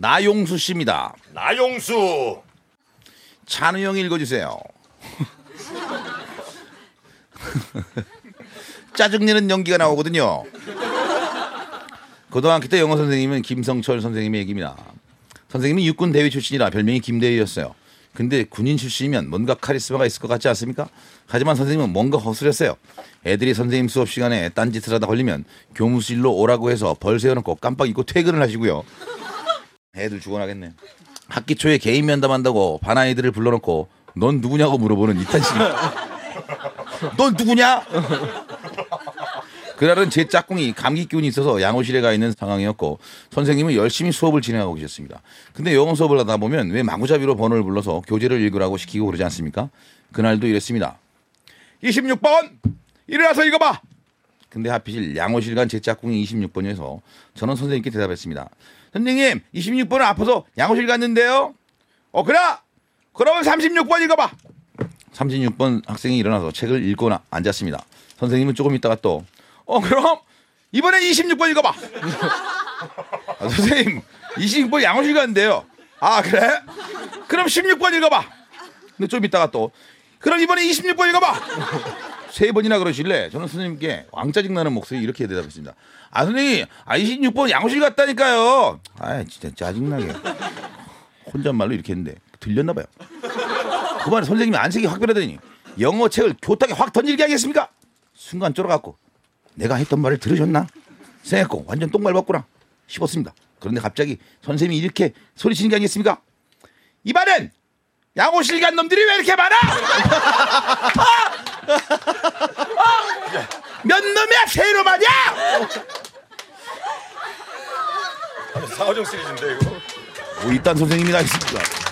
나용수 씨입니다. 나용수. 찬우 형 읽어주세요. 짜증내는 연기가 나오거든요. 고등학교 때 영어 선생님은 김성철 선생님의 얘기입니다. 선생님이 육군 대위 출신이라 별명이 김대위였어요. 근데 군인 출신이면 뭔가 카리스마가 있을 것 같지 않습니까? 하지만 선생님은 뭔가 허술했어요. 애들이 선생님 수업 시간에 딴짓을 하다 걸리면 교무실로 오라고 해서 벌 세워놓고 깜빡 잊고 퇴근을 하시고요. 애들 죽어나겠네. 학기 초에 개인 면담한다고 반 아이들을 불러놓고 넌 누구냐고 물어보는 이탄식. 넌 누구냐? 그날은 제 짝꿍이 감기 기운이 있어서 양호실에 가 있는 상황이었고 선생님은 열심히 수업을 진행하고 계셨습니다. 근데 영어 수업을 하다 보면 왜 마구잡이로 번호를 불러서 교재를 읽으라고 시키고 그러지 않습니까? 그날도 이랬습니다. 26번 일어나서 읽어봐. 근데 하필 양호실 간 제 짝꿍이 26번이어서 저는 선생님께 대답했습니다. 선생님 26번은 아파서 양호실 갔는데요. 어 그래? 그러면 36번 읽어봐. 36번 학생이 일어나서 책을 읽고 나, 앉았습니다. 선생님은 조금 있다가 또 어 그럼 이번에 26번 읽어봐. 아, 선생님 26번 양호실 갔는데요. 아 그래? 그럼 16번 읽어봐. 근데 좀 있다가 또 그럼 이번에 26번 읽어봐. 세 번이나 그러실래? 저는 선생님께 왕짜증 나는 목소리 이렇게 대답했습니다. 아 선생님, 아 26번 양호실 갔다니까요. 아 진짜 짜증나게. 혼잣말로 이렇게 했는데 들렸나 봐요. 그 말에 선생님이 안색이 확 변하더니 영어 책을 교탁에 확 던질게 하겠습니까? 순간 쫄아갖고 내가 했던 말을 들으셨나? 생각했고 완전 똥말 봤구나 싶었습니다. 그런데 갑자기 선생님이 이렇게 소리치는 게 아니겠습니까? 이 말은 양호실 간 놈들이 왜 이렇게 많아? 몇 놈이야 세놈 아니야? 사오정 시리즈인데 이거. 뭐 이딴 선생님이 다 있습니다.